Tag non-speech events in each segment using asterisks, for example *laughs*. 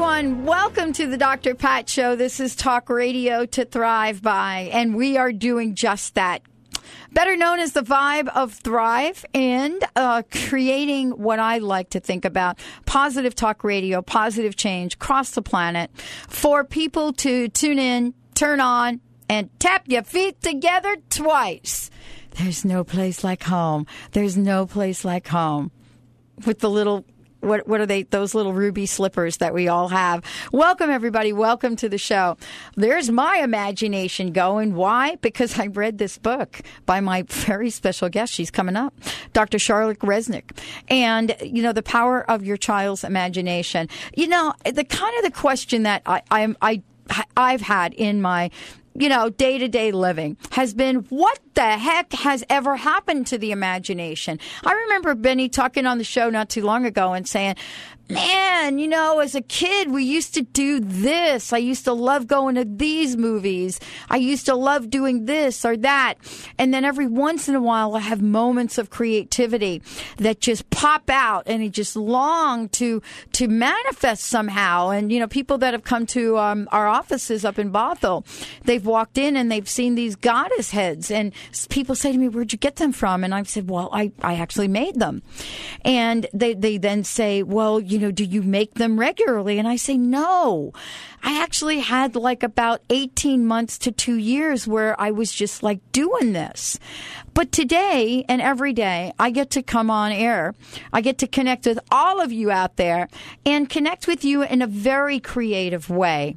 everyone. Welcome to the Dr. Pat Show. This is Talk Radio to Thrive by, and we are doing just that. Better known as the vibe of Thrive and uh, creating what I like to think about positive talk radio, positive change across the planet for people to tune in, turn on, and tap your feet together twice. There's no place like home. There's no place like home. With the little what what are they those little ruby slippers that we all have? Welcome everybody. Welcome to the show. There's my imagination going. Why? Because i read this book by my very special guest. She's coming up dr charlotte Reznick. And you know the power of your child's imagination. You know the kind of the question that i i i I've had in my you know, day to day living has been what the heck has ever happened to the imagination? I remember Benny talking on the show not too long ago and saying, man, you know, as a kid, we used to do this. I used to love going to these movies. I used to love doing this or that. And then every once in a while, I have moments of creativity that just pop out and it just long to, to manifest somehow. And, you know, people that have come to um, our offices up in Bothell, they've walked in and they've seen these goddess heads. And people say to me, where'd you get them from? And I've said, well, I, I actually made them. And they, they then say, well, you know, do you make them regularly? And I say, no. I actually had like about 18 months to two years where I was just like doing this. But today and every day, I get to come on air. I get to connect with all of you out there and connect with you in a very creative way.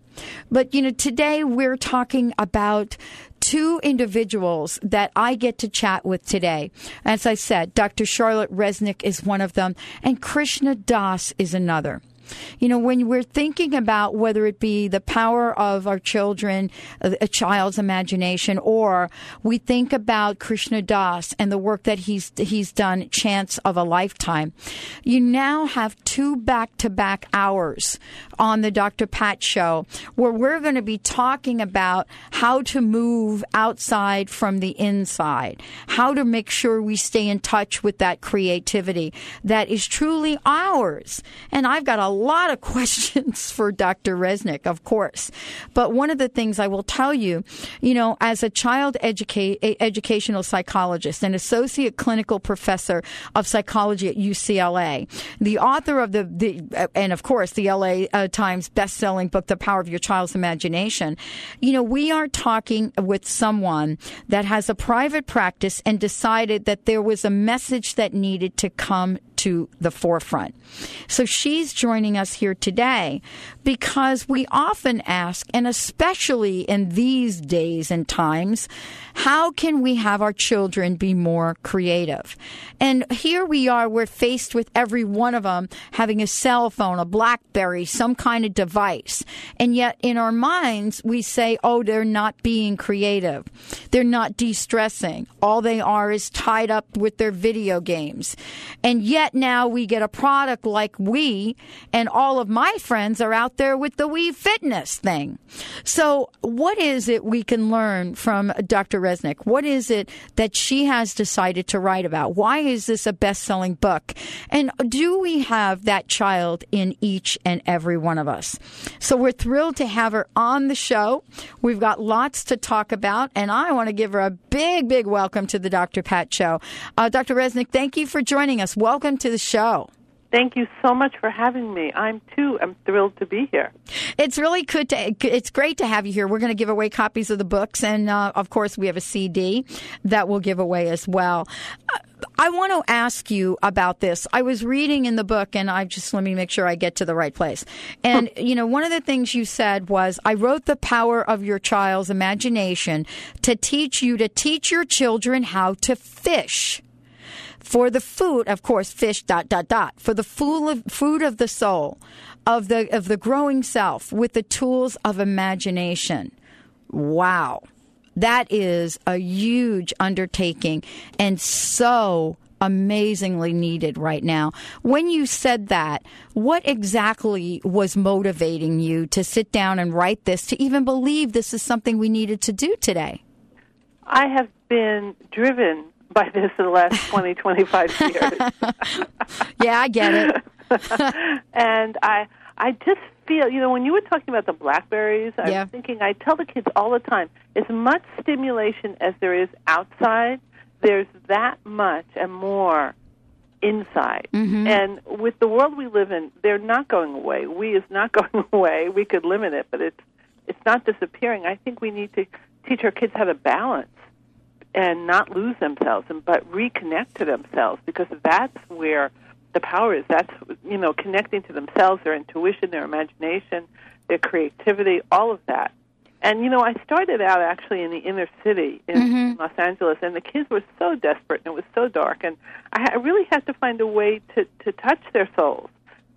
But, you know, today we're talking about two individuals that I get to chat with today. As I said, Dr. Charlotte Reznick is one of them, and Krishna Das is another. You know, when we're thinking about whether it be the power of our children, a child's imagination, or we think about Krishna Das and the work that he's he's done, Chance of a Lifetime, you now have two back-to-back hours on the Dr. Pat Show where we're going to be talking about how to move outside from the inside, how to make sure we stay in touch with that creativity that is truly ours. And I've got a lot of *laughs* questions for Dr. Reznick, of course. But one of the things I will tell you, you know, as a child educa- educational psychologist and associate clinical professor of psychology at UCLA, the author of the, the and of course the LA uh, Times best-selling book, The Power of Your Child's Imagination, you know, we are talking with someone that has a private practice and decided that there was a message that needed to come to the forefront. So she's joining us here today because we often ask, and especially in these days and times, how can we have our children be more creative? And here we are, we're faced with every one of them having a cell phone, a Blackberry, some kind of device. And yet in our minds, we say, oh, they're not being creative. They're not de stressing. All they are is tied up with their video games. And yet now we get a product like Wii, and all of my friends are out there with the Wii Fitness thing. So, what is it we can learn from Dr. Reznick? What is it that she has decided to write about? Why is this a best selling book? And do we have that child in each and every one of us? So, we're thrilled to have her on the show. We've got lots to talk about, and I want to give her a big, big welcome to the Dr. Pat Show. Uh, Dr. Reznick, thank you for joining us. Welcome to the show. Thank you so much for having me. I'm too. I'm thrilled to be here. It's really good to. It's great to have you here. We're going to give away copies of the books, and uh, of course, we have a CD that we'll give away as well. Uh, I want to ask you about this. I was reading in the book, and I just let me make sure I get to the right place. And *laughs* you know, one of the things you said was, "I wrote the power of your child's imagination to teach you to teach your children how to fish." For the food, of course, fish, dot, dot, dot. For the food of, food of the soul, of the, of the growing self with the tools of imagination. Wow. That is a huge undertaking and so amazingly needed right now. When you said that, what exactly was motivating you to sit down and write this, to even believe this is something we needed to do today? I have been driven by this in the last *laughs* 20, 25 years. *laughs* yeah, I get it. *laughs* and I I just feel, you know, when you were talking about the blackberries, I Yeah. was thinking I tell the kids all the time, as much stimulation as there is outside, there's that much and more inside. Mm-hmm. And with the world we live in, they're not going away. We is not going away. We could limit it, but it's it's not disappearing. I think we need to teach our kids how to balance and not lose themselves and but reconnect to themselves because that's where the power is that's you know connecting to themselves their intuition their imagination their creativity all of that and you know i started out actually in the inner city in mm-hmm. los angeles and the kids were so desperate and it was so dark and i I really had to find a way to to touch their souls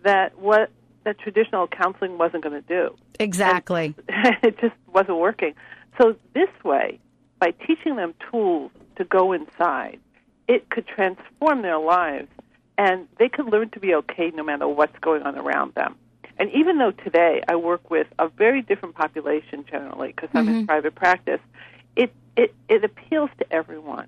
that what that traditional counseling wasn't going to do Exactly. *laughs* it just wasn't working. So this way, by teaching them tools to go inside, it could transform their lives and they could learn to be okay no matter what's going on around them. And even though today I work with a very different population generally because I'm in mm-hmm. private practice, it, it, it appeals to everyone.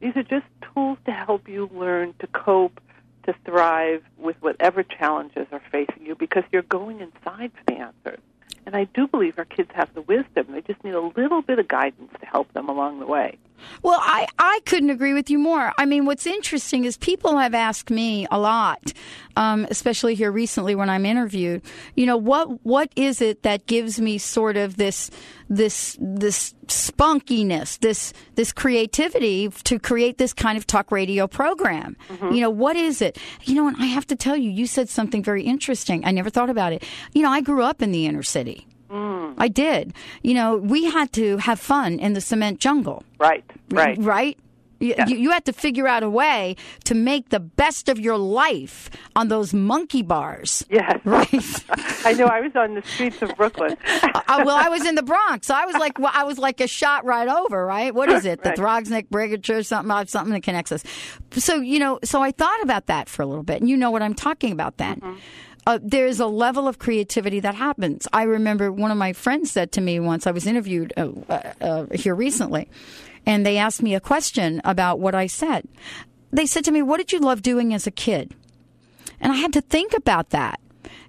These are just tools to help you learn to cope, to thrive with whatever challenges are facing you because you're going inside for the answers. And I do believe our kids have the wisdom. They just need a little bit of guidance to help them along the way. Well, I, I couldn't agree with you more. I mean, what's interesting is people have asked me a lot, um, especially here recently when I'm interviewed. You know, what what is it that gives me sort of this this this spunkiness, this this creativity to create this kind of talk radio program? You know, what is it? You know, and I have to tell you, you said something very interesting. I never thought about it. You know, I grew up in the inner city. Mm. I did. You know, we had to have fun in the cement jungle. Right, right. Right? You, you, you had to figure out a way to make the best of your life on those monkey bars. Yes. *laughs* Right. *laughs* I know I was on the streets of Brooklyn. I, *laughs* uh, well, I was in the Bronx. So I was like, well, I was like a shot right over. Right? What is it? The Right. Throgs Neck Brigature, something, uh, something that connects us. So you know, so I thought about that for a little bit, and you know what I'm talking about. Then. Mm-hmm. Uh, there's a level of creativity that happens. I remember one of my friends said to me once, I was interviewed uh, uh, uh, here recently, and they asked me a question about what I said. They said to me, What did you love doing as a kid? And I had to think about that.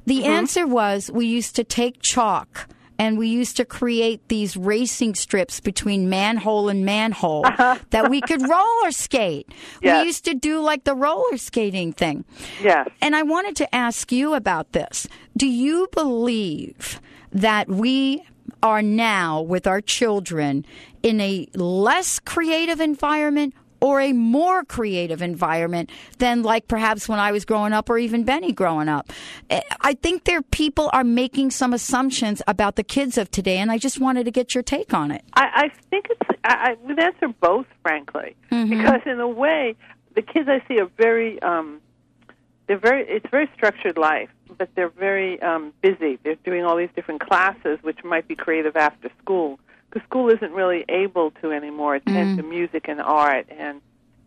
The answer was we used to take chalk and we used to create these racing strips between manhole and manhole *laughs* uh-huh. that we could roller skate. Yes. We used to do like the roller skating thing. Yes. And I wanted to ask you about this. Do you believe that we are now with our children in a less creative environment or a more creative environment than like perhaps when I was growing up or even Benny growing up? Eh, I think there people are making some assumptions about the kids of today and I just wanted to get your take on it. I, I think it's. I, I would answer both, frankly, because in a way, the kids I see are very. Um, they're very. It's very structured life, but they're very um, busy. They're doing all these different classes, which might be creative after school, because school isn't really able to anymore attend to mm. music and art and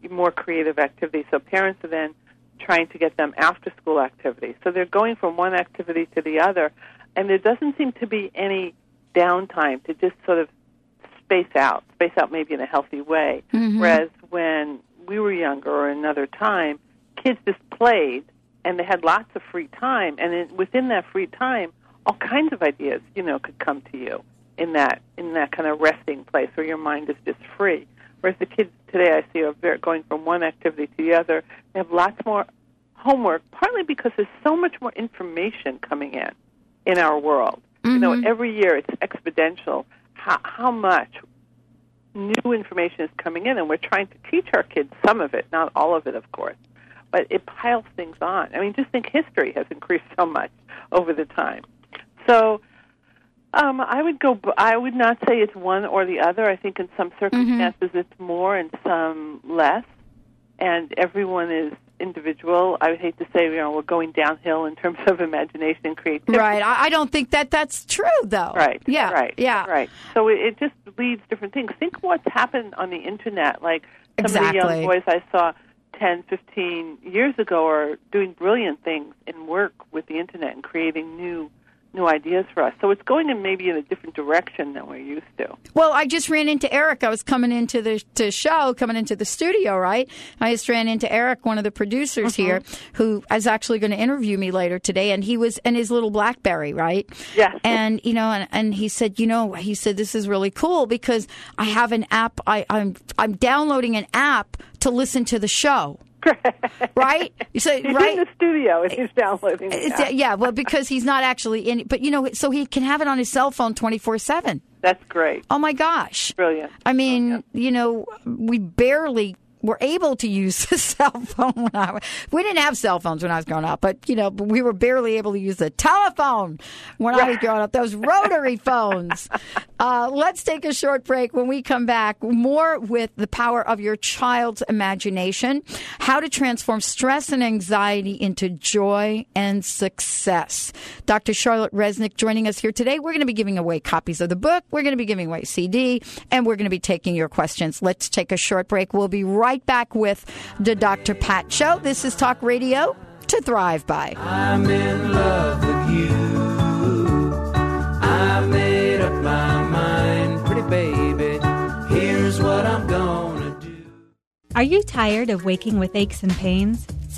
more creative activities. So parents are then trying to get them after school activities. So they're going from one activity to the other, and there doesn't seem to be any downtime to just sort of space out, space out maybe in a healthy way. Mm-hmm. Whereas when we were younger or another time, kids just played and they had lots of free time, and in, within that free time, all kinds of ideas, you know, could come to you in that in that kind of resting place where your mind is just free. Whereas the kids today, I see, are very, going from one activity to the other. They have lots more homework, partly because there's so much more information coming in in our world. You know, mm-hmm. every year it's exponential how, how much new information is coming in, and we're trying to teach our kids some of it, not all of it, of course. But it piles things on. I mean, just think history has increased so much over the time. So, um, I would go. b- I would not say it's one or the other. I think in some circumstances it's more, and some less. And everyone is individual. I would hate to say, you know, we're going downhill in terms of imagination and creativity. Right. I, I don't think that that's true, though. Right. Yeah. Right. Yeah. Right. So it, it just leads different things. Think what's happened on the internet. Like some of the young boys I saw 10, 15 years ago are doing brilliant things in work with the internet and creating new new ideas for us. So it's going in maybe in a different direction than we're used to. Well, I just ran into Eric. I was coming into the to show, coming into the studio, right? I just ran into Eric, one of the producers mm-hmm. here, who is actually going to interview me later today, and he was in his little BlackBerry, right? Yes. And you know, and, and he said, you know, he said this is really cool because I have an app. I, I'm I'm downloading an app to listen to the show. Right? So He's right. in the studio and he's downloading. app. yeah, well, because he's not actually in, but you know, so he can have it on his cell phone twenty four seven. That's great. Oh my gosh! Brilliant. I mean, you know, we barely were able to use *laughs* the cell phone when I we didn't have cell phones when I was growing up, but you know, we were barely able to use the telephone when I was growing up. Those rotary *laughs* phones. Uh, let's take a short break. When we come back, more with the power of your child's imagination, how to transform stress and anxiety into joy and success. Dr. Charlotte Reznick joining us here today. We're going to be giving away copies of the book. We're going to be giving away CD, and we're going to be taking your questions. Let's take a short break. We'll be right back with the Dr. Pat Show. This is Talk Radio to Thrive By. I'm in love with you. I made up my mind, pretty baby. Here's what I'm gonna do. Are you tired of waking with aches and pains?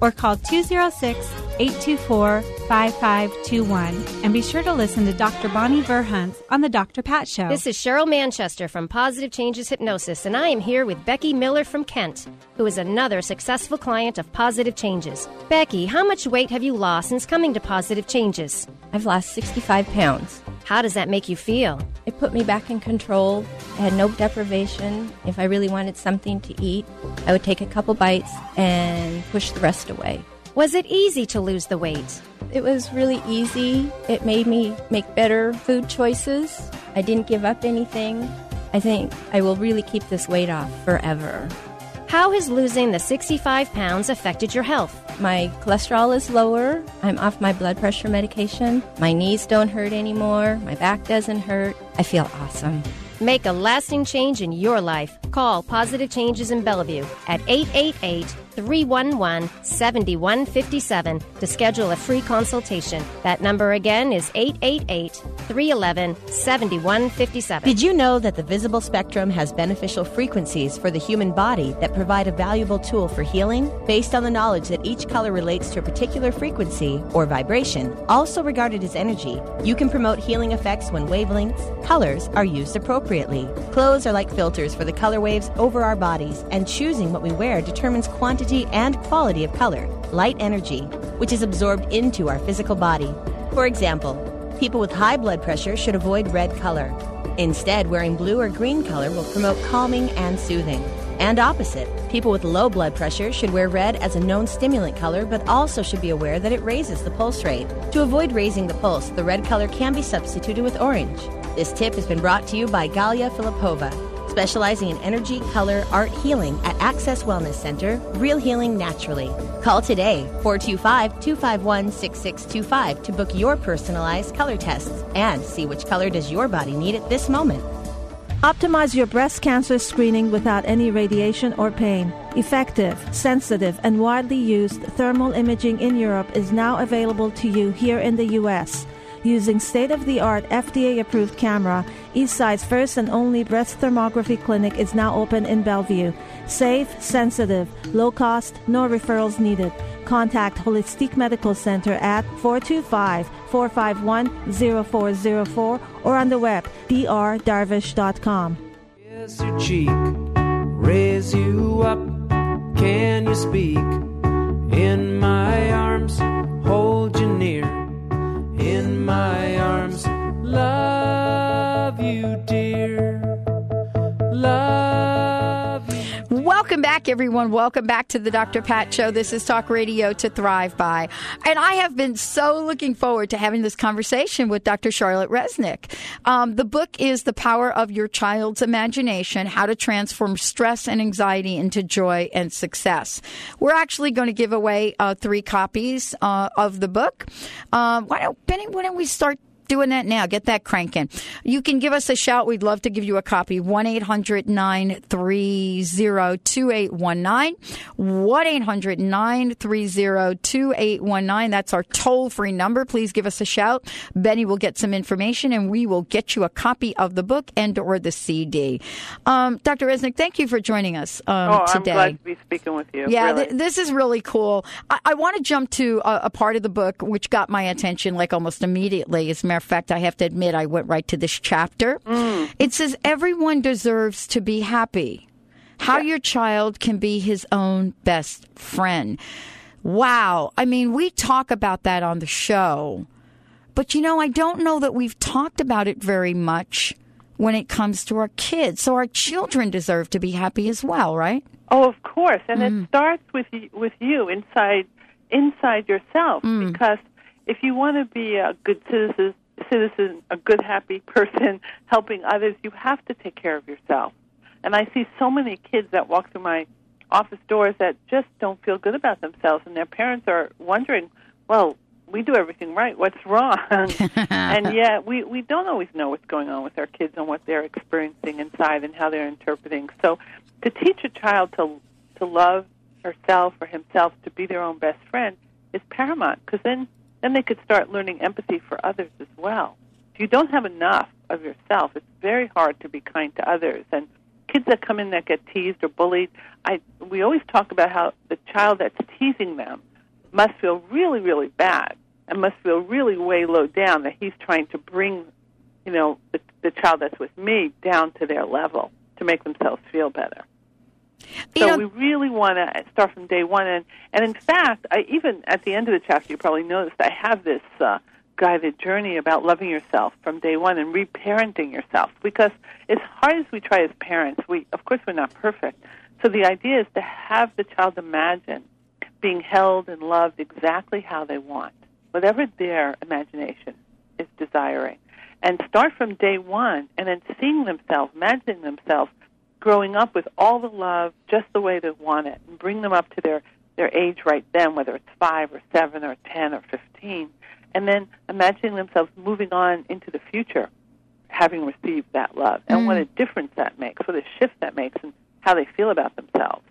or call 206 824 5521 and be sure to listen to Dr. Bonnie Verhunt on The Dr. Pat Show. This is Cheryl Manchester from Positive Changes Hypnosis, and I am here with Becky Miller from Kent, who is another successful client of Positive Changes. Becky, how much weight have you lost since coming to Positive Changes? I've lost 65 pounds. How does that make you feel? It put me back in control. I had no deprivation. If I really wanted something to eat, I would take a couple bites and push the rest away. Was it easy to lose the weight? It was really easy. It made me make better food choices. I didn't give up anything. I think I will really keep this weight off forever. How has losing the 65 pounds affected your health? My cholesterol is lower. I'm off my blood pressure medication. My knees don't hurt anymore. My back doesn't hurt. I feel awesome. Make a lasting change in your life. Call Positive Changes in Bellevue at 888 311 7157 to schedule a free consultation. That number again is 888 311 7157. Did you know that the visible spectrum has beneficial frequencies for the human body that provide a valuable tool for healing? Based on the knowledge that each color relates to a particular frequency or vibration, also regarded as energy, you can promote healing effects when wavelengths, colors, are used appropriately. Clothes are like filters for the color waves over our bodies, and choosing what we wear determines quantity and quality of color, light energy, which is absorbed into our physical body. For example, people with high blood pressure should avoid red color. Instead, wearing blue or green color will promote calming and soothing. And opposite, people with low blood pressure should wear red as a known stimulant color, but also should be aware that it raises the pulse rate. To avoid raising the pulse, the red color can be substituted with orange. This tip has been brought to you by Galia Filipova, specializing in energy, color, art healing at Access Wellness Center, Real Healing Naturally. Call today 425 251 6625 to book your personalized color tests and see which color does your body need at this moment. Optimize your breast cancer screening without any radiation or pain. Effective, sensitive, and widely used thermal imaging in Europe is now available to you here in the U.S. Using state of the art FDA approved camera, Eastside's first and only breast thermography clinic is now open in Bellevue. Safe, sensitive, low cost, no referrals needed. Contact Holistic Medical Center at 425 451 0404 or on the web drdarvish.com. Kiss her cheek, raise you up. Can you speak? In my arms, hold you near. My arms, love you, dear. Love back, everyone. Welcome back to the Dr. Pat Show. This is Talk Radio to Thrive By. And I have been so looking forward to having this conversation with Dr. Charlotte Reznick. Um, the book is The Power of Your Child's Imagination How to Transform Stress and Anxiety into Joy and Success. We're actually going to give away uh, three copies uh, of the book. Um, why don't, Benny, why don't we start doing that now. Get that cranking. You can give us a shout. We'd love to give you a copy. 1 800 930 2819. 1 800 930 2819. That's our toll free number. Please give us a shout. Benny will get some information and we will get you a copy of the book and or the CD. Um, Dr. Reznick, thank you for joining us um, oh, today. I'm glad to be speaking with you. Yeah, really. th- this is really cool. I, I want to jump to a, a part of the book which got my attention like almost immediately. As a matter of fact, I have to admit, I went right to this chapter. It says, Everyone deserves to be happy. How your child can be his own best friend. Wow. I mean, we talk about that on the show, but you know, I don't know that we've talked about it very much when it comes to our kids. So our children deserve to be happy as well, right? Oh, of course, and Mm. it starts with y- with you inside inside yourself. Mm. Because if you want to be a good citizen, citizen, a good happy *laughs* person, helping others, you have to take care of yourself. And I see so many kids that walk through my office doors that just don't feel good about themselves, and their parents are wondering, well. We do everything right. What's wrong? *laughs* and yet, we we don't always know what's going on with our kids and what they're experiencing inside and how they're interpreting. So, to teach a child to to love herself or himself to be their own best friend is paramount because then then they could start learning empathy for others as well. If you don't have enough of yourself, it's very hard to be kind to others. And kids that come in that get teased or bullied, I we always talk about how the child that's teasing them must feel really really bad and must feel really way low down that he's trying to bring you know the, the child that's with me down to their level to make themselves feel better. You So know- we really want to start from day one, and and in fact, I even at the end of the chapter, you probably noticed I have this uh, guided journey about loving yourself from day one and reparenting yourself. Because as hard as we try as parents, we of course we're not perfect. So the idea is to have the child imagine being held and loved exactly how they want, whatever their imagination is desiring, and start from day one, and then seeing themselves, imagining themselves growing up with all the love just the way they want it and bring them up to their their age right then whether it's 5 or 7 or 10 or 15 and then imagining themselves moving on into the future having received that love and what mm. a difference that makes what a shift that makes and how they feel about themselves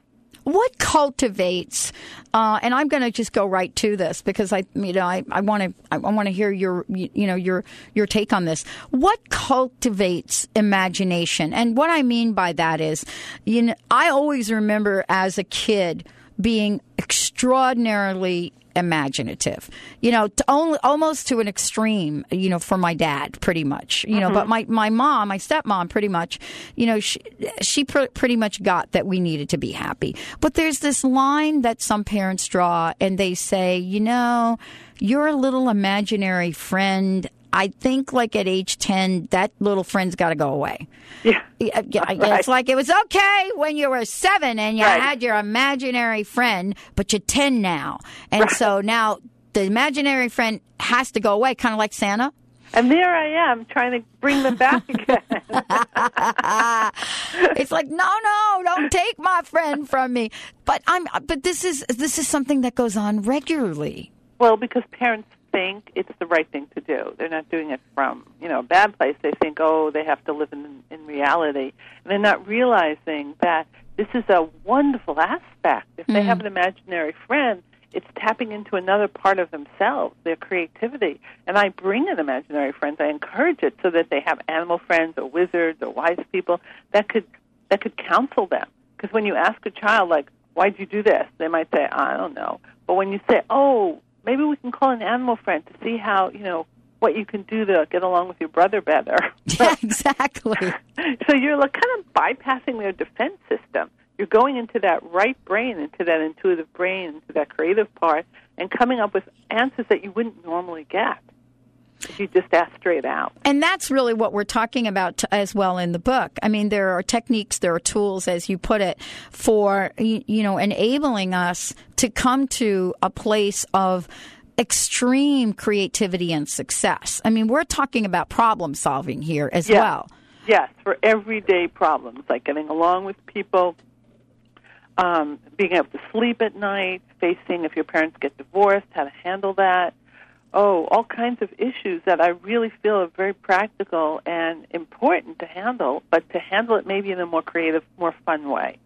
what cultivates uh, and i'm going to just go right to this because i you know i want to i want to hear your you, know your your take on this. What cultivates imagination? And what i mean by that is you know i always remember as a kid being extraordinarily imaginative. You know to only, almost to an extreme you know for my dad pretty much. You know but mm-hmm. my my mom my stepmom pretty much you know she, she pr- pretty much got that we needed to be happy. But there's this line that some parents draw and they say you know you're a little imaginary friend I think like at age 10, that little friend's got to go away. *laughs* yeah Right. It's like it was okay when you were seven and you Right. had your imaginary friend, but you're 10 now. And so now the imaginary friend has to go away, kind of like Santa. and there i am trying to bring them back *laughs* again *laughs* It's like, no, no, don't take my friend from me. But I'm, but this is, this is something that goes on regularly. Well, because parents think it's the right thing to do. They're not doing it from, you know, a bad place. They think, oh, they have to live in in reality. And they're not realizing that this is a wonderful aspect. If they mm-hmm. have an imaginary friend, it's tapping into another part of themselves, their creativity. And I bring in imaginary friends. I encourage it so that they have animal friends or wizards or wise people that could that could counsel them. Because when you ask a child like, "Why'd you do this?" they might say, "I don't know." But when you say, "Oh, maybe we can call an animal friend to see how you know what you can do to get along with your brother better," *laughs* *laughs* Yeah, exactly. so you're like kind of bypassing their defense system. You're going into that right brain, into that intuitive brain, into that creative part, and coming up with answers that you wouldn't normally get. You just ask straight out. And that's really what we're talking about t- as well in the book. I mean, there are techniques, there are tools, as you put it, for, you know, enabling us to come to a place of extreme creativity and success. I mean, we're talking about problem solving here as Yeah. well. Yes, for everyday problems like getting along with people, um, being able to sleep at night, facing if your parents get divorced, how to handle that. Oh, all kinds of issues that I really feel are very practical and important to handle, but to handle it maybe in a more creative, more fun way.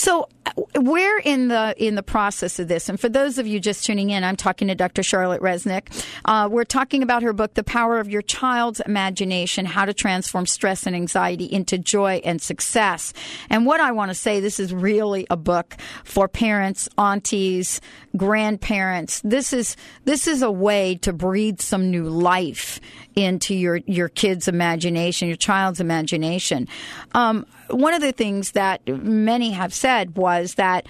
So, uh, we're in the in the process of this, and for those of you just tuning in, I'm talking to Dr. Charlotte Reznick. Uh, we're talking about her book, "The Power of Your Child's Imagination: How to Transform Stress and Anxiety into Joy and Success." And what I want to say, this is really a book for parents, aunties, grandparents. This is this is a way to breathe some new life into your your kid's imagination, your child's imagination. Um, one of the things that many have said was that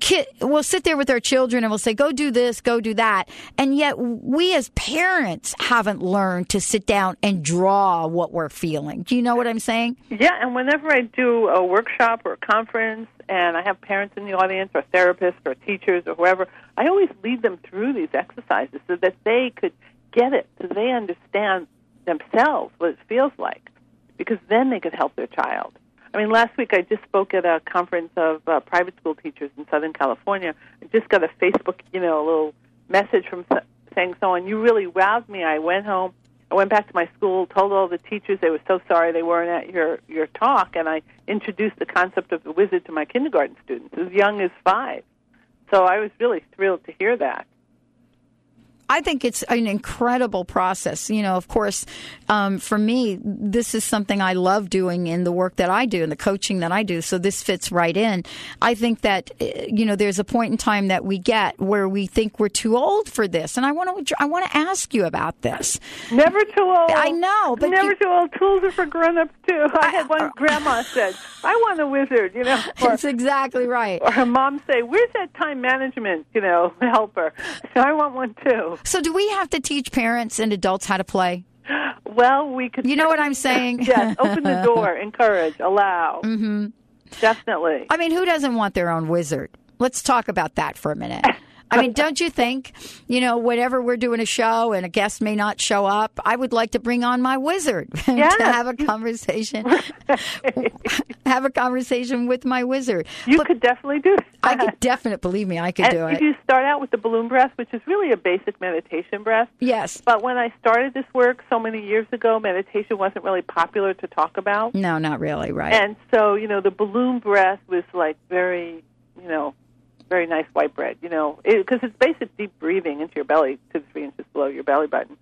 kid we'll sit there with our children and we'll say go do this go do that. And yet we as parents haven't learned to sit down and draw what we're feeling. Do you know what i'm saying? Yeah, and whenever I do a workshop or a conference and I have parents in the audience or therapists or teachers or whoever, I always lead them through these exercises so that they could get it, so they understand themselves what it feels like, because then they could help their child. I mean, last week I just spoke at a conference of uh, private school teachers in Southern California. I just got a Facebook, you know, a little message from s- saying someone, "You really wowed me." I went home, I went back to my school, told all the teachers they were so sorry they weren't at your your talk, and I introduced the concept of the wizard to my kindergarten students as young as five. So I was really thrilled to hear that. I think it's an incredible process. You know, of course, um, for me, this is something I love doing in the work that I do and the coaching that I do. So this fits right in. I think that uh, you know, there's a point in time that we get where we think we're too old for this, and I want to I want to ask you about this. Never too old. I know, but never you- too old. Tools are for grown-ups too. *laughs* I had one grandma said, "I want a wizard," you know. *laughs* Or, That's exactly right. or her mom say, "Where's that time management, you know, *laughs* helper?" So I want one too. So do we have to teach parents and adults how to play? Well, we could. You know what I'm saying? *laughs* yes, open the door, *laughs* encourage, allow. Mm-hmm. Definitely. I mean, who doesn't want their own wizard? Let's talk about that for a minute. *laughs* I mean, don't you think, you know, whenever we're doing a show and a guest may not show up, I would like to bring on my wizard *laughs* Yes. to have a conversation, *laughs* have a conversation with my wizard. You But could definitely do that. I could definitely believe me, I could and do if it. you start out with the balloon breath, which is really a basic meditation breath, Yes. but when I started this work so many years ago, meditation wasn't really popular to talk about. No, not really, right? And so, you know, the balloon breath was like very, you know, very nice white bread, you know, because it's basic deep breathing into your belly, two to three inches below your belly button.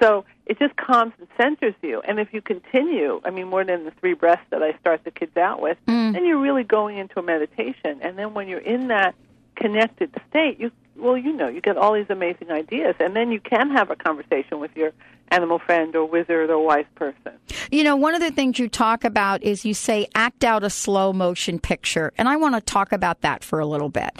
So it just calms and centers you. And if you continue, I mean, more than the three breaths that I start the kids out with, mm. then you're really going into a meditation. And then when you're in that connected state, you well, you know, you get all these amazing ideas, and then you can have a conversation with your animal friend or wizard or wise person. You know, one of the things you talk about is you say act out a slow motion picture, and I want to talk about that for a little bit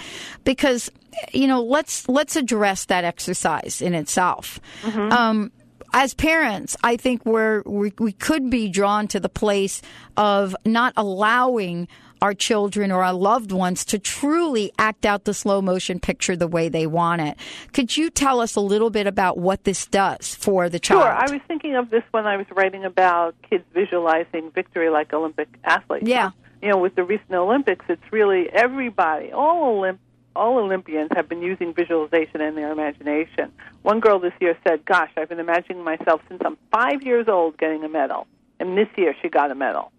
because you know let's let's address that exercise in itself. Um, as parents, I think we're we, we could be drawn to the place of not allowing our children or our loved ones to truly act out the slow motion picture the way they want it. Could you tell us a little bit about what this does for the child? Sure. I was thinking of this when I was writing about kids visualizing victory like Olympic athletes. Yeah. You know, with the recent Olympics, it's really everybody, all Olymp- all Olympians have been using visualization in their imagination. One girl this year said, "Gosh, I've been imagining myself since I'm 5 years old getting a medal." And this year she got a medal.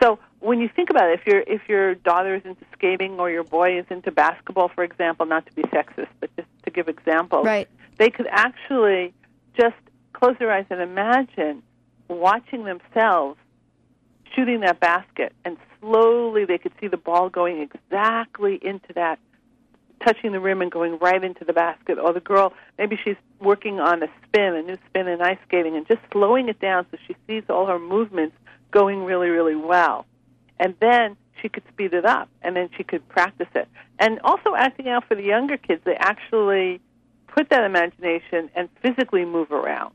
So when you think about it, if your if your daughter is into skating or your boy is into basketball, for example, not to be sexist, but just to give examples, Right. they could actually just close their eyes and imagine watching themselves shooting that basket, and slowly they could see the ball going exactly into that, touching the rim and going right into the basket. Or the girl, maybe she's working on a spin, a new spin in ice skating, and just slowing it down so she sees all her movements going really, really well. And then she could speed it up, and then she could practice it. And also acting out for the younger kids, they actually put that imagination and physically move around.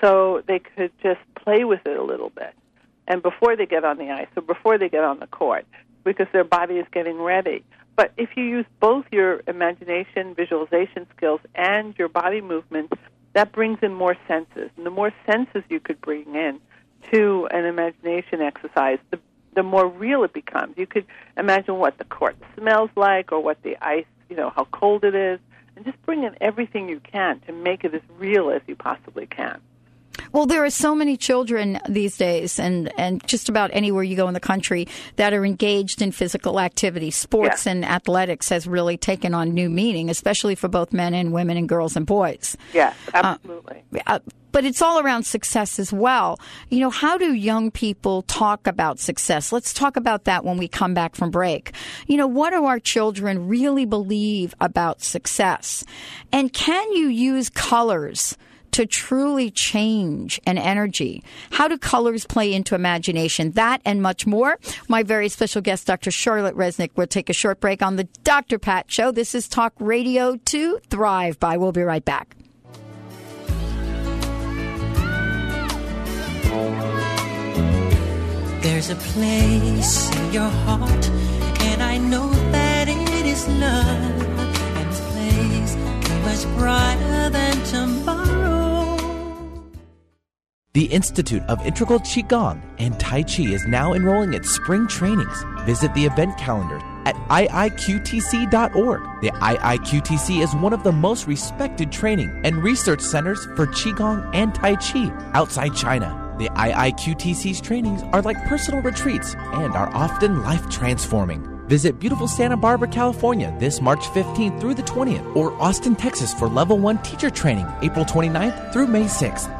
so they could just play with it a little bit. And before they get on the ice or before they get on the court, because their body is getting ready. But if you use both your imagination, visualization skills, and your body movements, that brings in more senses. And the more senses you could bring in to an imagination exercise, the, the more real it becomes. You could imagine what the court smells like or what the ice, you know, how cold it is, and just bring in everything you can to make it as real as you possibly can. Well, there are so many children these days, and, and just about anywhere you go in the country, that are engaged in physical activity. Sports Yeah. and athletics has really taken on new meaning, especially for both men and women and girls and boys. Yes, absolutely. Uh, but it's all around success as well. You know, how do young people talk about success? Let's talk about that when we come back from break. You know, what do our children really believe about success? And can you use colors? To truly change an energy. How do colors play into imagination? That and much more. My very special guest, Dr. Charlotte Reznick, will take a short break on the Dr. Pat Show. This is Talk Radio to Thrive by. We'll be right back. There's a place in your heart, and I know that it is love. And this place is much brighter than tomorrow. The Institute of Integral Qigong and Tai Chi is now enrolling its spring trainings. Visit the event calendar at iiqtc.org. The IIQTC is one of the most respected training and research centers for Qigong and Tai Chi outside China. The IIQTC's trainings are like personal retreats and are often life transforming. Visit beautiful Santa Barbara, California this March 15th through the 20th, or Austin, Texas for Level 1 teacher training April 29th through May 6th.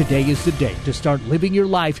Today is the day to start living your life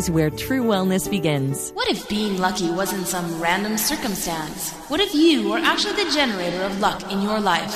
is where true wellness begins. What if being lucky wasn't some random circumstance? What if you were actually the generator of luck in your life?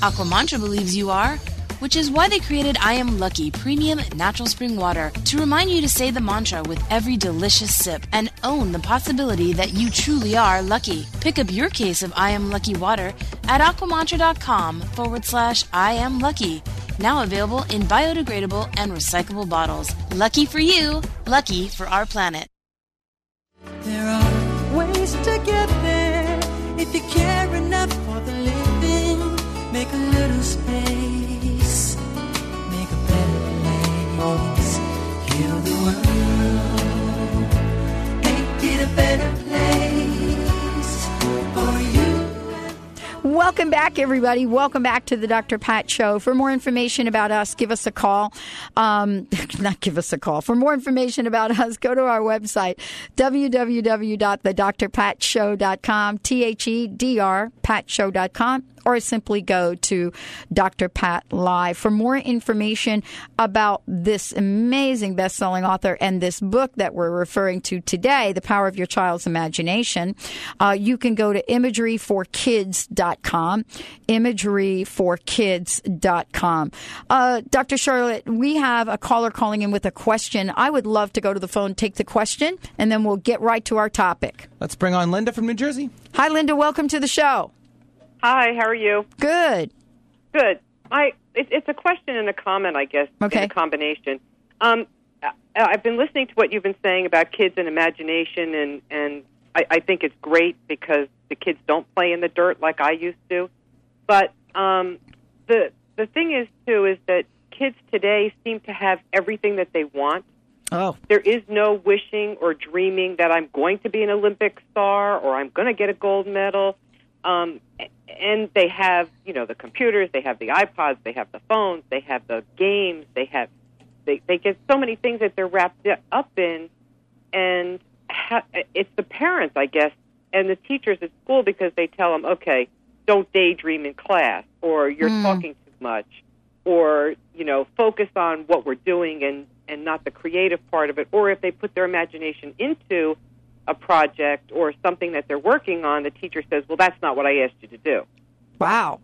Aquamantra believes you are, which is why they created I Am Lucky Premium Natural Spring Water to remind you to say the mantra with every delicious sip and own the possibility that you truly are lucky. Pick up your case of I Am Lucky water at aquamantra.com forward slash I Am Lucky. Now available in biodegradable and recyclable bottles. Lucky for you, lucky for our planet. There are ways to get there if you care enough for the living. Make a little space, Welcome back, everybody. Welcome back to the Dr. Pat Show. For more information about us, give us a call. Um, *laughs* not give us a call. For more information about us, go to our website, www.thedrpatshow.com, T H E D R, patshow.com, or simply go to Dr. Pat Live. For more information about this amazing best selling author and this book that we're referring to today, The Power of Your Child's Imagination, uh, you can go to imageryforkids.com. Imageryforkids.com. Uh, Dr. Charlotte, we have a caller calling in with a question. I would love to go to the phone, take the question, and then we'll get right to our topic. Let's bring on Linda from New Jersey. Hi, Linda. Welcome to the show. Hi, how are you? Good. Good. I it, it's a question and a comment, I guess. Okay. In a combination. Um, I've been listening to what you've been saying about kids and imagination, and and I, I think it's great because the kids don't play in the dirt like I used to. But um, the the thing is too is that kids today seem to have everything that they want. Oh. There is no wishing or dreaming that I'm going to be an Olympic star or I'm going to get a gold medal. Um, and they have, you know, the computers, they have the iPods, they have the phones, they have the games, they have, they, they get so many things that they're wrapped up in. And ha- it's the parents, I guess, and the teachers at school because they tell them, okay, don't daydream in class, or you're Mm. talking too much, or you know, focus on what we're doing and and not the creative part of it. Or if they put their imagination into a project or something that they're working on, the teacher says, "Well, that's not what I asked you to do." Wow.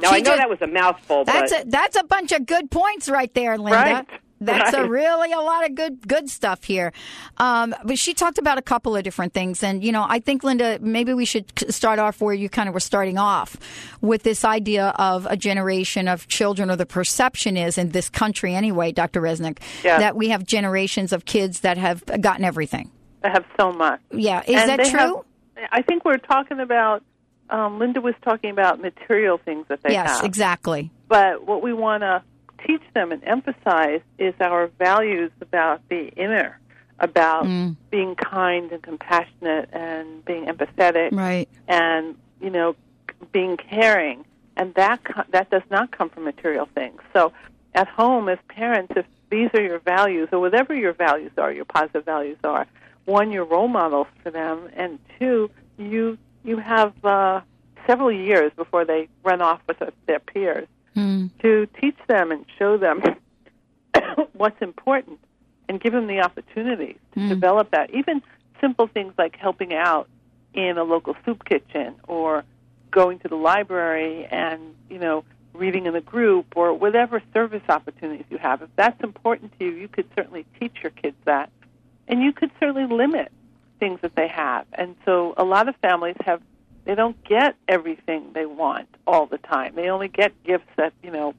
Now I know that was a mouthful, That's but a that's a bunch of good points right there, Linda. Right. That's a really a lot of good good stuff here. Um, but she talked about a couple of different things, and you know, I think Linda, maybe we should start off where you kind of were starting off with this idea of a generation of children, or the perception is in this country anyway, Dr. Reznick, Yeah. that we have generations of kids that have gotten everything. I have so much. Yeah, is And that true? have- I think we're talking about. Um, Linda was talking about material things that they yes, have. exactly. But what we want to teach them and emphasize is our values about the inner, about Mm. being kind and compassionate and being empathetic, Right. and you know, being caring. And that that does not come from material things. So, at home as parents, if these are your values or whatever your values are, your positive values are, one, you're role models for them, and two, you you have uh, several years before they run off with their peers Mm. to teach them and show them *coughs* what's important and give them the opportunity to Mm. develop that. Even simple things like helping out in a local soup kitchen or going to the library and, you know, reading in a group or whatever service opportunities you have. If that's important to you, you could certainly teach your kids that. And you could certainly limit things that they have. And so a lot of families have they don't get everything they want all the time. They only get gifts at, you know,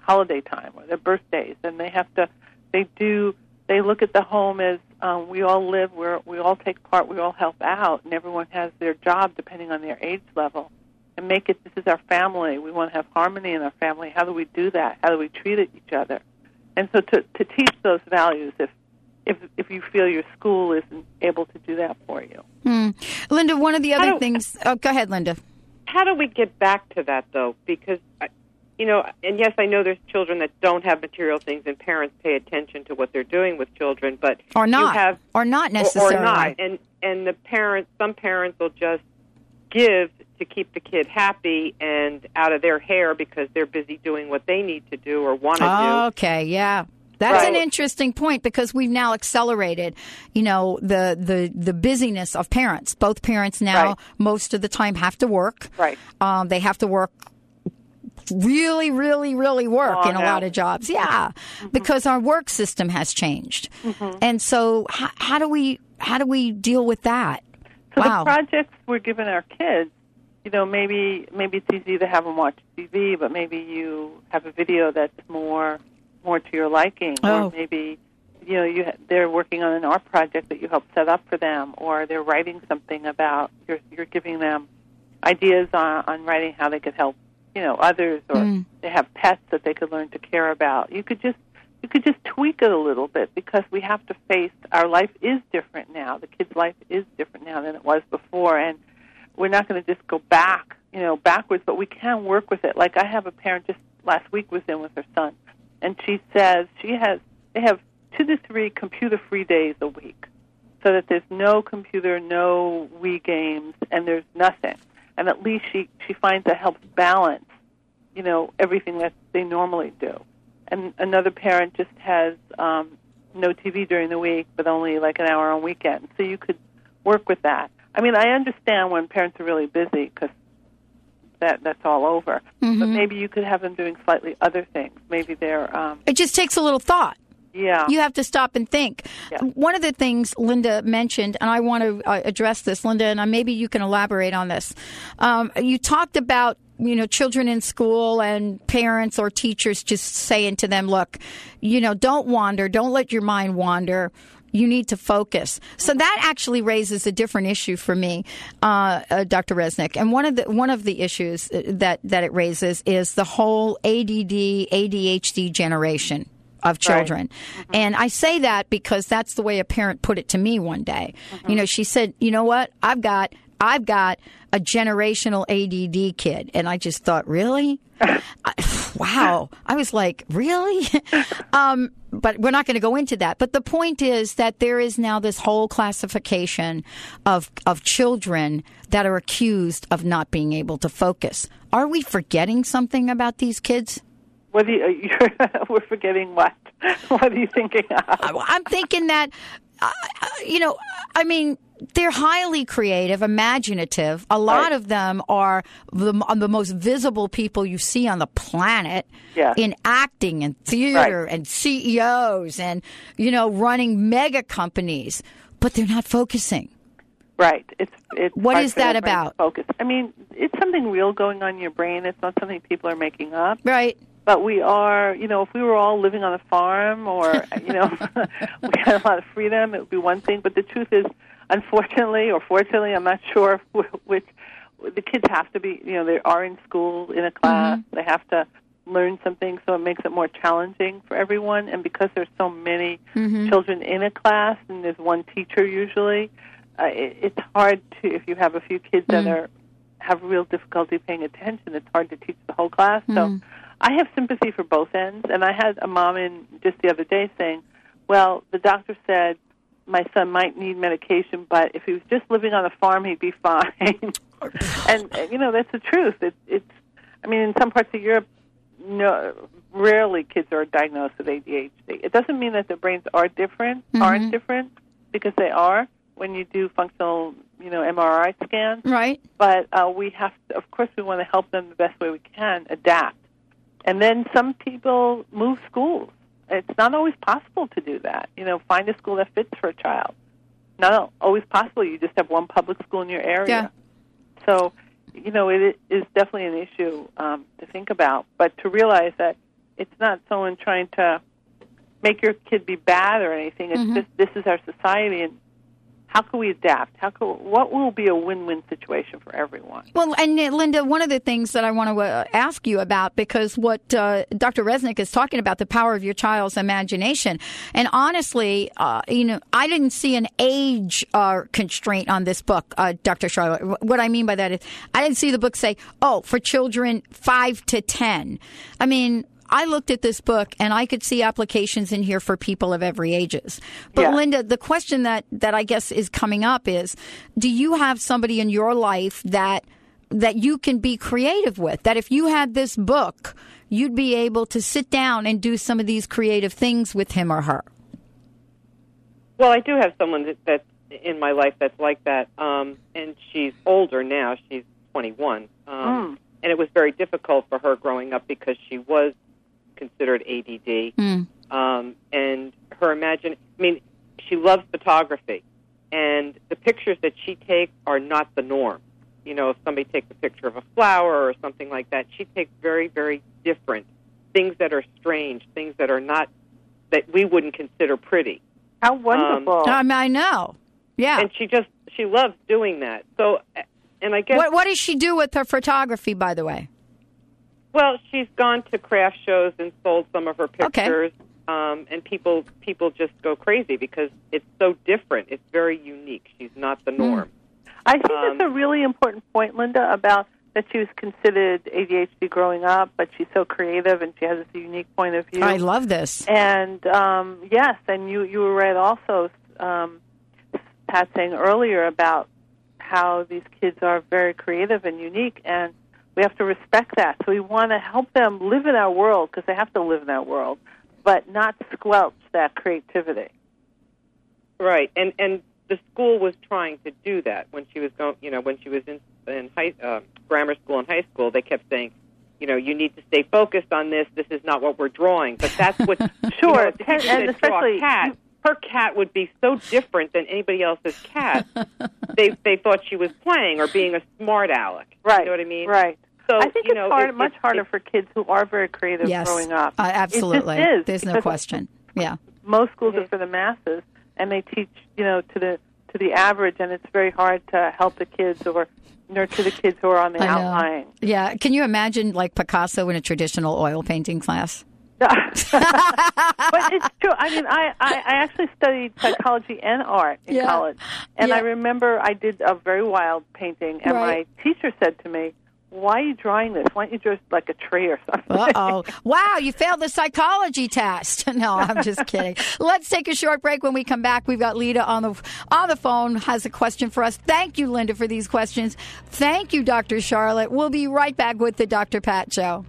holiday time or their birthdays. And they have to they do they look at the home as um, we all live where we all take part we all help out and everyone has their job depending on their age level. And make it this is our family. We want to have harmony in our family. How do we do that? How do we treat each other? And so to to teach those values if if if you feel your school isn't able to do that for you Hmm. Linda, one of the other do- things. Oh, go ahead, Linda. how do we get back to that though? Because I- you know, and yes, I know there's children that don't have material things, and parents pay attention to what they're doing with children, but Or not. you have or not necessarily. or, not, and and the parents, some parents will just give to keep the kid happy and out of their hair because they're busy doing what they need to do or want to do. Okay, yeah. That's an interesting point because we've now accelerated, you know, the, the, the busyness of parents. Both parents now, Right. most of the time, have to work. Right. Um, they have to work really, really, really work Long in a lot of jobs. Yeah, because our work system has changed, Mhm. and so how, how do we how do we deal with that? So wow. the projects we're giving our kids, you know, maybe maybe it's easy to have them watch TV, but maybe you have a video that's more more to your liking, Oh. or maybe you know you ha- they're working on an art project that you help set up for them, or they're writing something about you're you're giving them ideas on on writing how they could help you know others, or Mm. they have pets that they could learn to care about. You could just you could just tweak it a little bit because we have to face our life is different now. The kid's life is different now than it was before, and we're not going to just go back, you know, backwards, but we can work with it. Like I have a parent just last week was in with her son, and she says she has they have two to three computer-free days a week, so that there's no computer, no Wii games, and there's nothing. And at least she she finds that helps balance, you know, everything that they normally do. And another parent just has um, no TV during the week, but only like an hour on weekends. So you could work with that. I mean, I understand when parents are really busy because that that's all over. But maybe you could have them doing slightly other things. Maybe they're um, It just takes a little thought. yeah. You have to stop and think. One of the things Linda mentioned, and I want to uh, address this, Linda, and maybe you can elaborate on this. Um, you talked about you know children in school and parents or teachers just saying to them, "Look, you know, don't wander. Don't let your mind wander." You need to focus. So that actually raises a different issue for me, uh, uh, Dr. Reznick. And one of the one of the issues uh, that that it raises is the whole ADD ADHD generation of children. And I say that because that's the way a parent put it to me one day. You know, she said, "You know what? I've got I've got a generational ADD kid." And I just thought, "Really?" I, *laughs* wow. *laughs* I was like, "Really?" *laughs* um, but we're not going to go into that. But the point is that there is now this whole classification of of children that are accused of not being able to focus. Are we forgetting something about these kids? What do you, *laughs* we're forgetting what? What are you thinking of? I'm thinking that, uh, uh, you know, I mean, they're highly creative, imaginative. A lot of them are the, are the most visible people you see on the planet Yes. in acting and theater and CEOs and, you know, running mega companies, but they're not focusing. Right. It's it's. What is that about? Focus. I mean, it's something real going on in your brain. It's not something people are making up. Right. But we are, you know, if we were all living on a farm or, you know, *laughs* we had a lot of freedom, it would be one thing. But the truth is, unfortunately or fortunately, I'm not sure wh- *laughs* which, the kids have to be, you know, they are in school in a class. They have to learn something, so it makes it more challenging for everyone. And because there's so many Mhm. children in a class and there's one teacher usually, uh, it, it's hard to, if you have a few kids that Mm. are have real difficulty paying attention, it's hard to teach the whole class. So Mm. I have sympathy for both ends. And I had a mom in just the other day saying, well, the doctor said my son might need medication, but if he was just living on a farm, he'd be *laughs* fine. and, you know, that's the truth. It, it's, I mean, in some parts of Europe, no, rarely kids are diagnosed with ADHD. It doesn't mean that their brains are different, aren't different, because they are when you do functional, you know, MRI scans. Right. But uh, we have to, of course, we want to help them the best way we can, adapt. And then some people move schools. It's not always possible to do that. You know, find a school that fits for a child. Not always possible. You just have one public school in your area. Yeah. So, you know, it is definitely an issue um, to think about. But to realize that it's not someone trying to make your kid be bad or anything. It's Mhm. just this is our society, and how can we adapt? How can what will be a win-win situation for everyone? Well, and uh, Linda, one of the things that I want to uh, ask you about, because what uh, Dr. Reznick is talking about, the power of your child's imagination. And honestly, uh, you know, I didn't see an age uh, constraint on this book, Dr. Charlotte. What I mean by that is, I didn't see the book say, oh, for children five to 10. I mean, I looked at this book and I could see applications in here for people of every ages. But Yeah. Linda, the question that, that I guess is coming up is, do you have somebody in your life that that you can be creative with? That if you had this book, you'd be able to sit down and do some of these creative things with him or her. Well, I do have someone that, that's in my life that's like that, um, and she's older now. She's 21, um, and it was very difficult for her growing up because she was considered ADD, um, and her imagine. I mean, she loves photography, and the pictures that she takes are not the norm. You know, if somebody takes a picture of a flower or something like that, she takes very, very different things that are strange, things that are not that we wouldn't consider pretty. How wonderful! I, mean, I know. Yeah. And she just she loves doing that. So, and I guess What, what does she do with her photography, by the way? Well, she's gone to craft shows and sold some of her pictures. Um, and people people just go crazy because it's so different. It's very unique. She's not the norm. I think that's a really important point, Linda, about that she was considered ADHD growing up, but she's so creative and she has this unique point of view. I love this. And um, yes, and you you were right also, um, Pat, saying earlier about how these kids are very creative and unique, and we have to respect that. So we want to help them live in our world because they have to live in our world, but not squelch that creativity. Right, and and the school was trying to do that when she was going. You know, when she was in in high uh, grammar school and high school, they kept saying, you know, you need to stay focused on this. This is not what we're drawing, but that's what. sure, *laughs* you know, and, and especially cat. Her cat would be so different than anybody else's cat. *laughs* they they thought she was playing or being a smart aleck. Right. You know what I mean? Right. So I think you it's know, hard, it- much it- harder it- for kids who are very creative Yes, growing up. uh, absolutely. It is, There's no question. Yeah. Most schools are for the masses, and they teach you know to the to the average, and it's very hard to help the kids or nurture the kids who are on the I know. outlying. Yeah. Can you imagine like Picasso in a traditional oil painting class? *laughs* but it's true. I mean, I, I, I actually studied psychology and art in Yeah. college, and I remember I did a very wild painting, and Right. my teacher said to me, "Why are you drawing this? Why don't you draw like a tree or something?" Uh oh. *laughs* wow, you failed the psychology test. *laughs* No, I'm just kidding. Let's take a short break. When we come back, we've got Lita on the on the phone has a question for us. Thank you, Linda, for these questions. Thank you, Dr. Charlotte. We'll be right back with the Dr. Pat Show.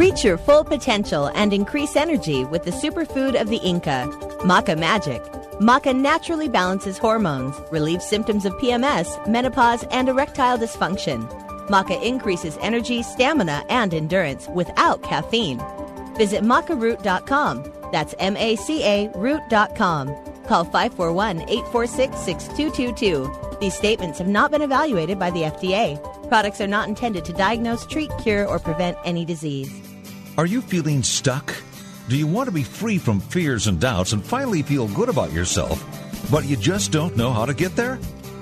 Reach your full potential and increase energy with the superfood of the Inca, Maca Magic. Maca naturally balances hormones, relieves symptoms of PMS, menopause, and erectile dysfunction. Maca increases energy, stamina, and endurance without caffeine. Visit macaroot.com. That's M A C A root.com. Call 541 846 6222. These statements have not been evaluated by the FDA. Products are not intended to diagnose, treat, cure, or prevent any disease. Are you feeling stuck? Do you want to be free from fears and doubts and finally feel good about yourself, but you just don't know how to get there?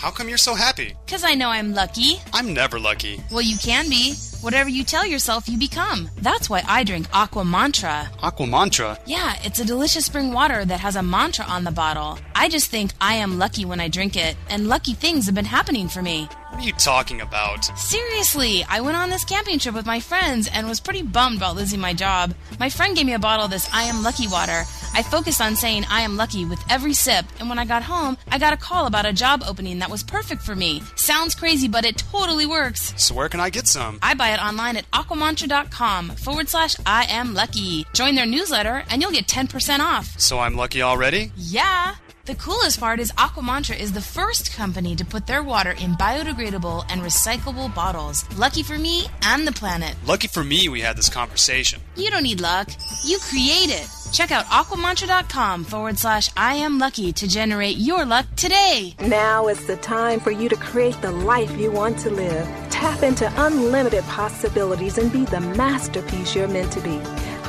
How come you're so happy? Because I know I'm lucky. I'm never lucky. Well, you can be. Whatever you tell yourself, you become. That's why I drink Aqua Mantra. Aqua Mantra. Yeah, it's a delicious spring water that has a mantra on the bottle. I just think I am lucky when I drink it, and lucky things have been happening for me. What are you talking about? Seriously, I went on this camping trip with my friends and was pretty bummed about losing my job. My friend gave me a bottle of this I Am Lucky water. I focused on saying I am lucky with every sip, and when I got home, I got a call about a job opening that was perfect for me. Sounds crazy, but it totally works. So where can I get some? I buy it online at aquamantra.com forward slash I am lucky. Join their newsletter and you'll get 10% off. So I'm lucky already? Yeah! The coolest part is Aquamantra is the first company to put their water in biodegradable and recyclable bottles. Lucky for me and the planet. Lucky for me we had this conversation. You don't need luck. You create it. Check out aquamantra.com forward slash I am lucky to generate your luck today. Now is the time for you to create the life you want to live. Tap into unlimited possibilities and be the masterpiece you're meant to be.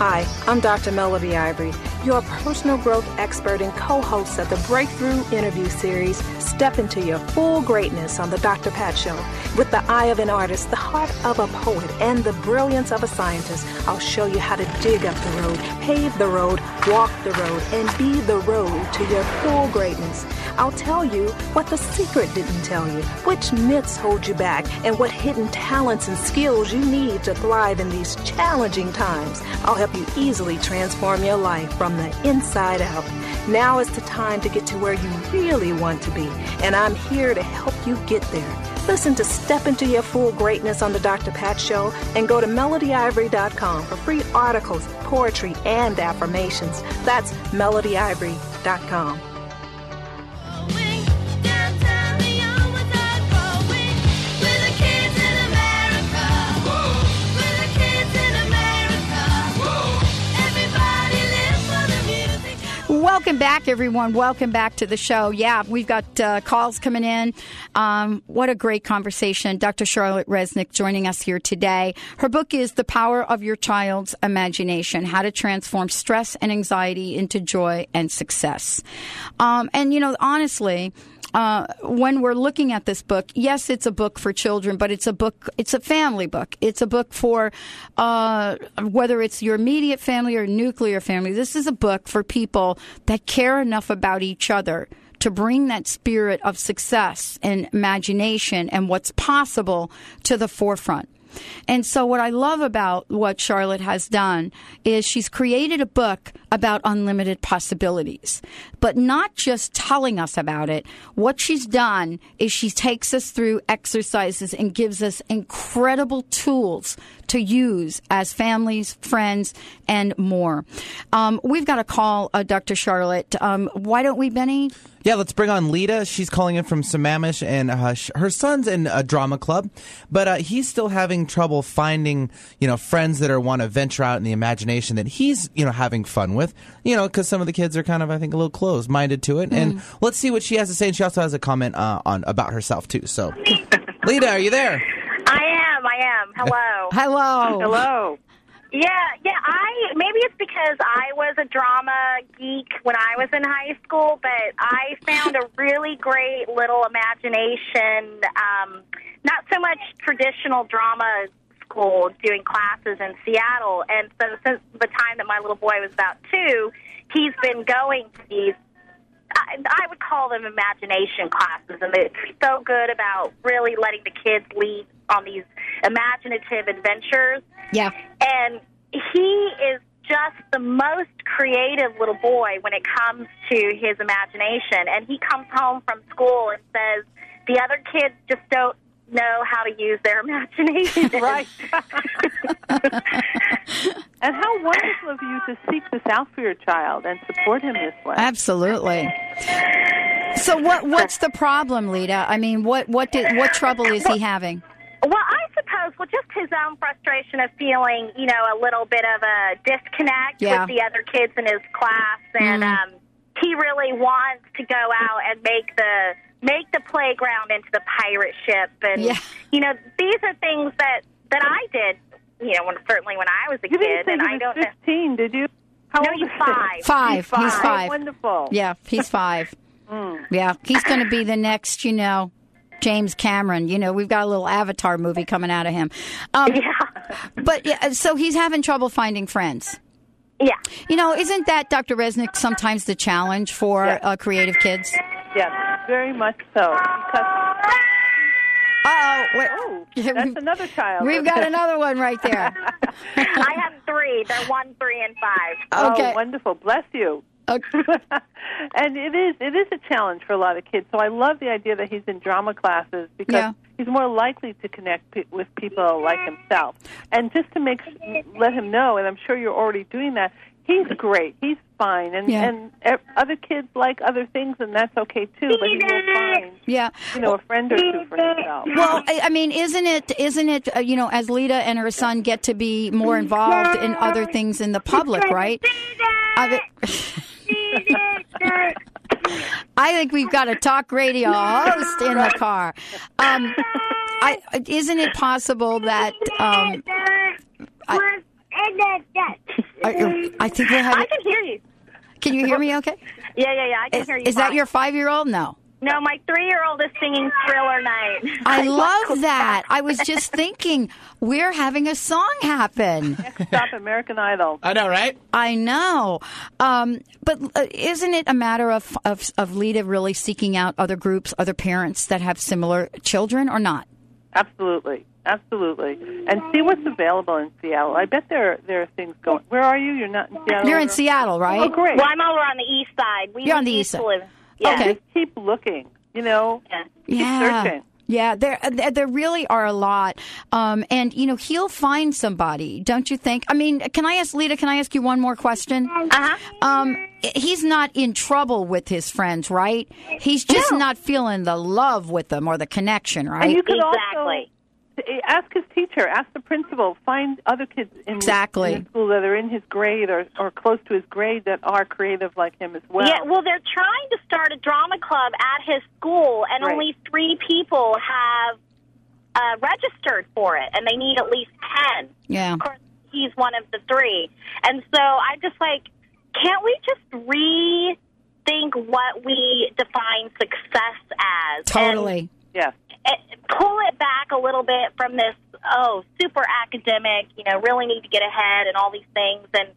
Hi, I'm Dr. Melody Ivory, your personal growth expert and co host of the Breakthrough Interview Series, Step into Your Full Greatness on The Dr. Pat Show. With the eye of an artist, the heart of a poet, and the brilliance of a scientist, I'll show you how to dig up the road, pave the road, walk the road, and be the road to your full greatness. I'll tell you what the secret didn't tell you, which myths hold you back, and what hidden talents and skills you need to thrive in these challenging times. I'll help you easily transform your life from the inside out. Now is the time to get to where you really want to be, and I'm here to help you get there. Listen to Step Into Your Full Greatness on The Dr. Pat Show and go to melodyivory.com for free articles, poetry, and affirmations. That's melodyivory.com. Welcome back, everyone. Welcome back to the show. Yeah, we've got uh, calls coming in. Um, what a great conversation. Dr. Charlotte Reznick joining us here today. Her book is The Power of Your Child's Imagination How to Transform Stress and Anxiety into Joy and Success. Um, and, you know, honestly, uh, when we're looking at this book, yes, it's a book for children, but it's a book, it's a family book. It's a book for uh, whether it's your immediate family or nuclear family. This is a book for people that care enough about each other to bring that spirit of success and imagination and what's possible to the forefront. And so, what I love about what Charlotte has done is she's created a book about unlimited possibilities, but not just telling us about it. What she's done is she takes us through exercises and gives us incredible tools to use as families, friends, and more. Um, we've got to call uh, Dr. Charlotte. Um, why don't we, Benny? Yeah, let's bring on Lita. She's calling in from Sammamish, and uh, her son's in a drama club, but uh, he's still having trouble finding, you know, friends that are want to venture out in the imagination that he's, you know, having fun with. You know, because some of the kids are kind of, I think, a little closed-minded to it. And let's see what she has to say. And she also has a comment uh, on about herself too. So, *laughs* Lita, are you there? I am. I am. Hello. *laughs* Hello. Hello. Yeah, yeah. I maybe it's because I was a drama geek when I was in high school, but I found a really great little imagination. Um, not so much traditional drama school doing classes in Seattle, and so since the time that my little boy was about two, he's been going to these I, I would call them imagination classes, and it's so good about really letting the kids lead on these imaginative adventures. Yeah. And he is just the most creative little boy when it comes to his imagination. And he comes home from school and says, the other kids just don't know how to use their *laughs* imagination. *laughs* right. *laughs* and how wonderful of you to seek this out for your child and support him this way. Absolutely. So what what's the problem, Lita? I mean, what what did, what trouble is he having? Well, I suppose, well, just his own frustration of feeling, you know, a little bit of a disconnect Yeah. with the other kids in his class, and Mhm. um, he really wants to go out and make the make the playground into the pirate ship, and Yeah. you know, these are things that that I did, you know, when, certainly when I was a You didn't kid, say and he I don't know. 15, did you? How no, old he's is he? five. Five. He's five. Wonderful. Yeah, he's five. Mm. Yeah, he's going to be the next, you know, James Cameron. You know, we've got a little Avatar movie coming out of him. Um, yeah. But yeah, so he's having trouble finding friends. Yeah. You know, isn't that Dr. Reznick sometimes the challenge for uh, creative kids? Yes, very much so. Because, oh, wait. Oh, *laughs* that's another child. We've got *laughs* another one right there. *laughs* I have three. They're one, three, and five. Oh, wonderful. Bless you. Okay. and it is it is a challenge for a lot of kids. So I love the idea that he's in drama classes because Yeah. he's more likely to connect pe- with people like himself. And just to make let him know, and I'm sure you're already doing that. He's great. He's fine, and Yeah. and e- other kids like other things, and that's okay too. But he will find, Yeah. you know, a friend or two for himself. Well, I I mean, isn't it? Isn't it? Uh, you know, as Lita and her son get to be more involved in other things in the public, right? I *laughs* I think we've got a talk radio host in the car. Um, I, isn't it possible that? Um, I, I, I think we're having. I can hear you. Can you hear me? Okay. Yeah, yeah, yeah. I can Is, hear you. is that your five-year-old? No. No, my three-year-old is singing Thriller Night. *laughs* I *laughs* love that. I was just *laughs* thinking we're having a song happen. Stop American Idol. I know, right? I know. Um, but uh, isn't it a matter of, of of Lita really seeking out other groups, other parents that have similar children, or not? Absolutely, absolutely, and see what's available in Seattle. I bet there there are things going. Where are you? You're not in Seattle. You're in Seattle, right? Oh, great. Well, I'm over on the east side. We You're on the east side. live- Yeah. Okay. Just keep looking. You know, keep Yeah. searching. Yeah, there there there really are a lot, um, and you know he'll find somebody, don't you think? I mean, can I ask Lita? Can I ask you one more question? Uh-huh. Um, he's not in trouble with his friends, right? He's just not feeling the love with them or the connection, right? And you can Exactly. Ask his teacher, ask the principal, find other kids in, Exactly. in the school that are in his grade or, or close to his grade that are creative like him as well. Yeah, well, they're trying to start a drama club at his school, and Right. only three people have uh, registered for it, and they need at least ten. Yeah. Of course, he's one of the three, and so I just like, can't we just rethink what we define success as? Totally. Yes. And pull it back a little bit from this oh super academic, you know, really need to get ahead and all these things, and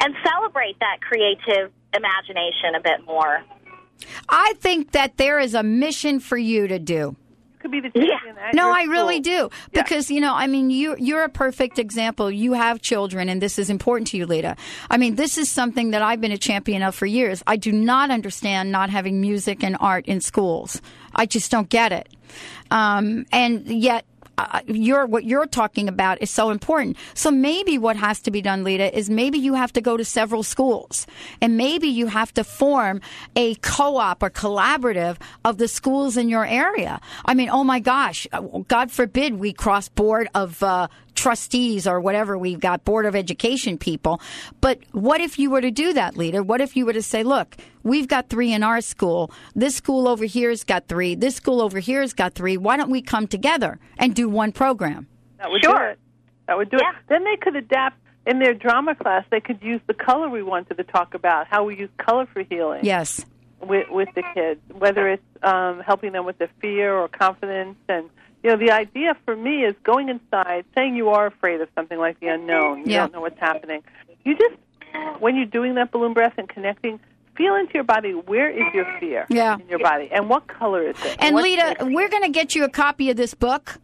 and celebrate that creative imagination a bit more. I think that there is a mission for you to do. could be the champion at No, your I really do because you know, I mean, you you're a perfect example. You have children, and this is important to you, Lita. I mean, this is something that I've been a champion of for years. I do not understand not having music and art in schools. I just don't get it, um, and yet. Uh, you're what you're talking about is so important. So maybe what has to be done, Lita, is maybe you have to go to several schools, and maybe you have to form a co-op or collaborative of the schools in your area. I mean, oh my gosh, uh, God forbid we cross board of uh, trustees or whatever we've got, board of education people. But what if you were to do that, Lita? What if you were to say, look, we've got three in our school. This school over here has got three. This school over here has got three. Why don't we come together and do one program? That would do it. That would do it. Then they could adapt in their drama class. They could use the color we wanted to talk about, how we use color for healing. Yes. With, with the kids, whether it's um, helping them with their fear or confidence, and you know, the idea for me is going inside, saying you are afraid of something like the unknown. You Yeah. don't know what's happening. You just, when you're doing that balloon breath and connecting, feel into your body. Where is your fear Yeah. in your body, and what color is it? And what Lita, we're going to get you a copy of this book.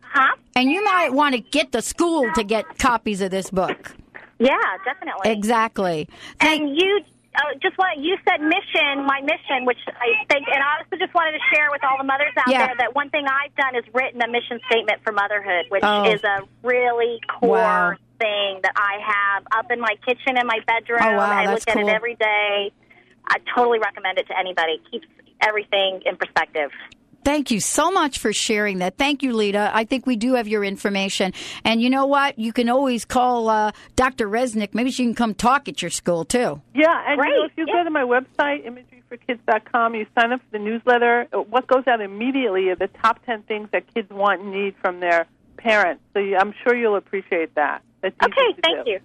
Huh? And you might want to get the school to get copies of this book. Yeah, definitely. Exactly. and you uh, just want you said mission, my mission, which I think, and I also just wanted to share with all the mothers out Yeah. there that one thing I've done is written a mission statement for motherhood, which Oh. is a really core Wow. thing that I have up in my kitchen in my bedroom. Oh, wow, I look at cool. it every day. I totally recommend it to anybody. Keeps everything in perspective. Thank you so much for sharing that. Thank you, Lita. I think we do have your information. And you know what? You can always call uh, Dr. Reznick. Maybe she can come talk at your school, too. Yeah, and you know, if you go to my website, imageryforkids.com, you sign up for the newsletter. uh, What goes out immediately are the top 10 things that kids want and need from their parents. So you, I'm sure you'll appreciate that. That's okay, thank you.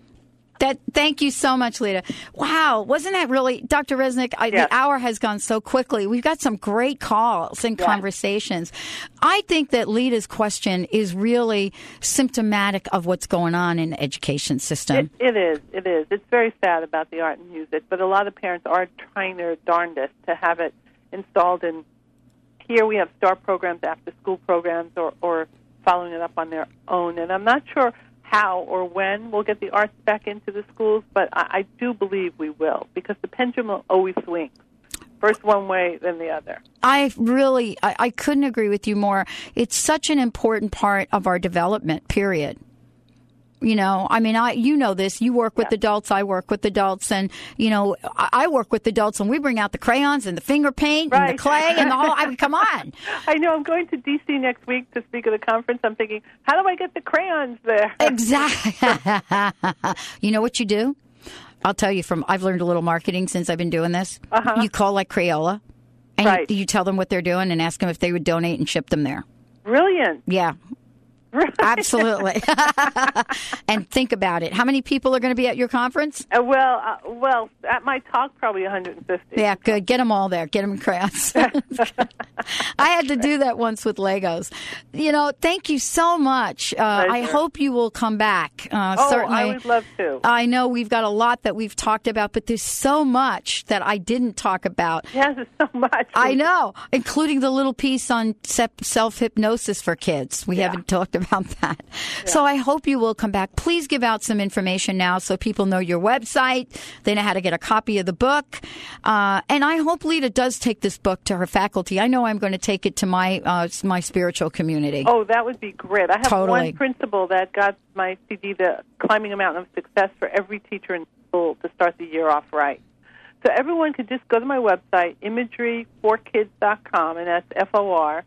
That, thank you so much, Lita. Wow, wasn't that really, Dr. Reznick? I, Yes. The hour has gone so quickly. We've got some great calls and conversations. I think that Lita's question is really symptomatic of what's going on in the education system. It, it is. It is. It's very sad about the art and music, but a lot of parents are trying their darndest to have it installed. And here we have star programs, after school programs, or, or following it up on their own. And I'm not sure how or when we'll get the arts back into the schools, but I, I do believe we will because the pendulum always swings. First one way, then the other. I really, I, I couldn't agree with you more. It's such an important part of our development, period. You know, I mean, I, you know this. You work with adults. I work with adults, and you know, I, I work with adults, and we bring out the crayons and the finger paint and the clay and the whole. I mean, come *laughs* on. I know. I'm going to DC next week to speak at a conference. I'm thinking, how do I get the crayons there? *laughs* Exactly. *laughs* you know what you do? I'll tell you from. I've learned a little marketing since I've been doing this. Uh-huh. You call like Crayola, and Right. you, you tell them what they're doing, and ask them if they would donate and ship them there. Brilliant. Yeah. *laughs* Absolutely. *laughs* and think about it. How many people are going to be at your conference? Uh, well, uh, well, at my talk, probably 150. Yeah, good. Get them all there. Get them in crayons. *laughs* I had to do that once with Legos. You know, thank you so much. Uh, I hope you will come back. Uh, oh, certainly. I would love to. I know we've got a lot that we've talked about, but there's so much that I didn't talk about. Yes, so much. I know, including the little piece on self hypnosis for kids. We haven't talked about *laughs* that. So I hope you will come back. Please give out some information now so people know your website. They know how to get a copy of the book. Uh, and I hope Lita does take this book to her faculty. I know I'm going to take it to my uh, my spiritual community. Oh, that would be great. I have Totally. one principal that got my CD, the Climbing a Mountain of Success, for every teacher in school to start the year off right. So everyone could just go to my website, imageryforkids.com, and that's F O R,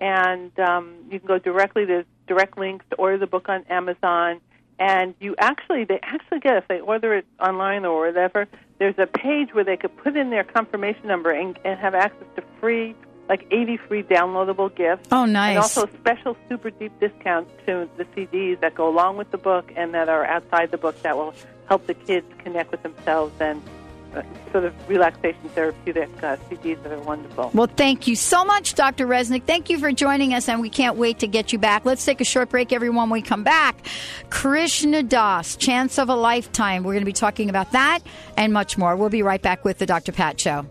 and um, you can go directly to direct links to order the book on Amazon. And you actually, they actually get if they order it online or whatever. There's a page where they could put in their confirmation number and, and have access to free, like 80 free downloadable gifts. Oh, nice. And also special super deep discounts to the CDs that go along with the book and that are outside the book that will help the kids connect with themselves and sort of relaxation therapeutic uh, CDs that are wonderful. Well, thank you so much, Dr. Reznick. Thank you for joining us, and we can't wait to get you back. Let's take a short break, everyone. When we come back, Krishna Das, Chance of a Lifetime. We're going to be talking about that and much more. We'll be right back with the Dr. Pat Show.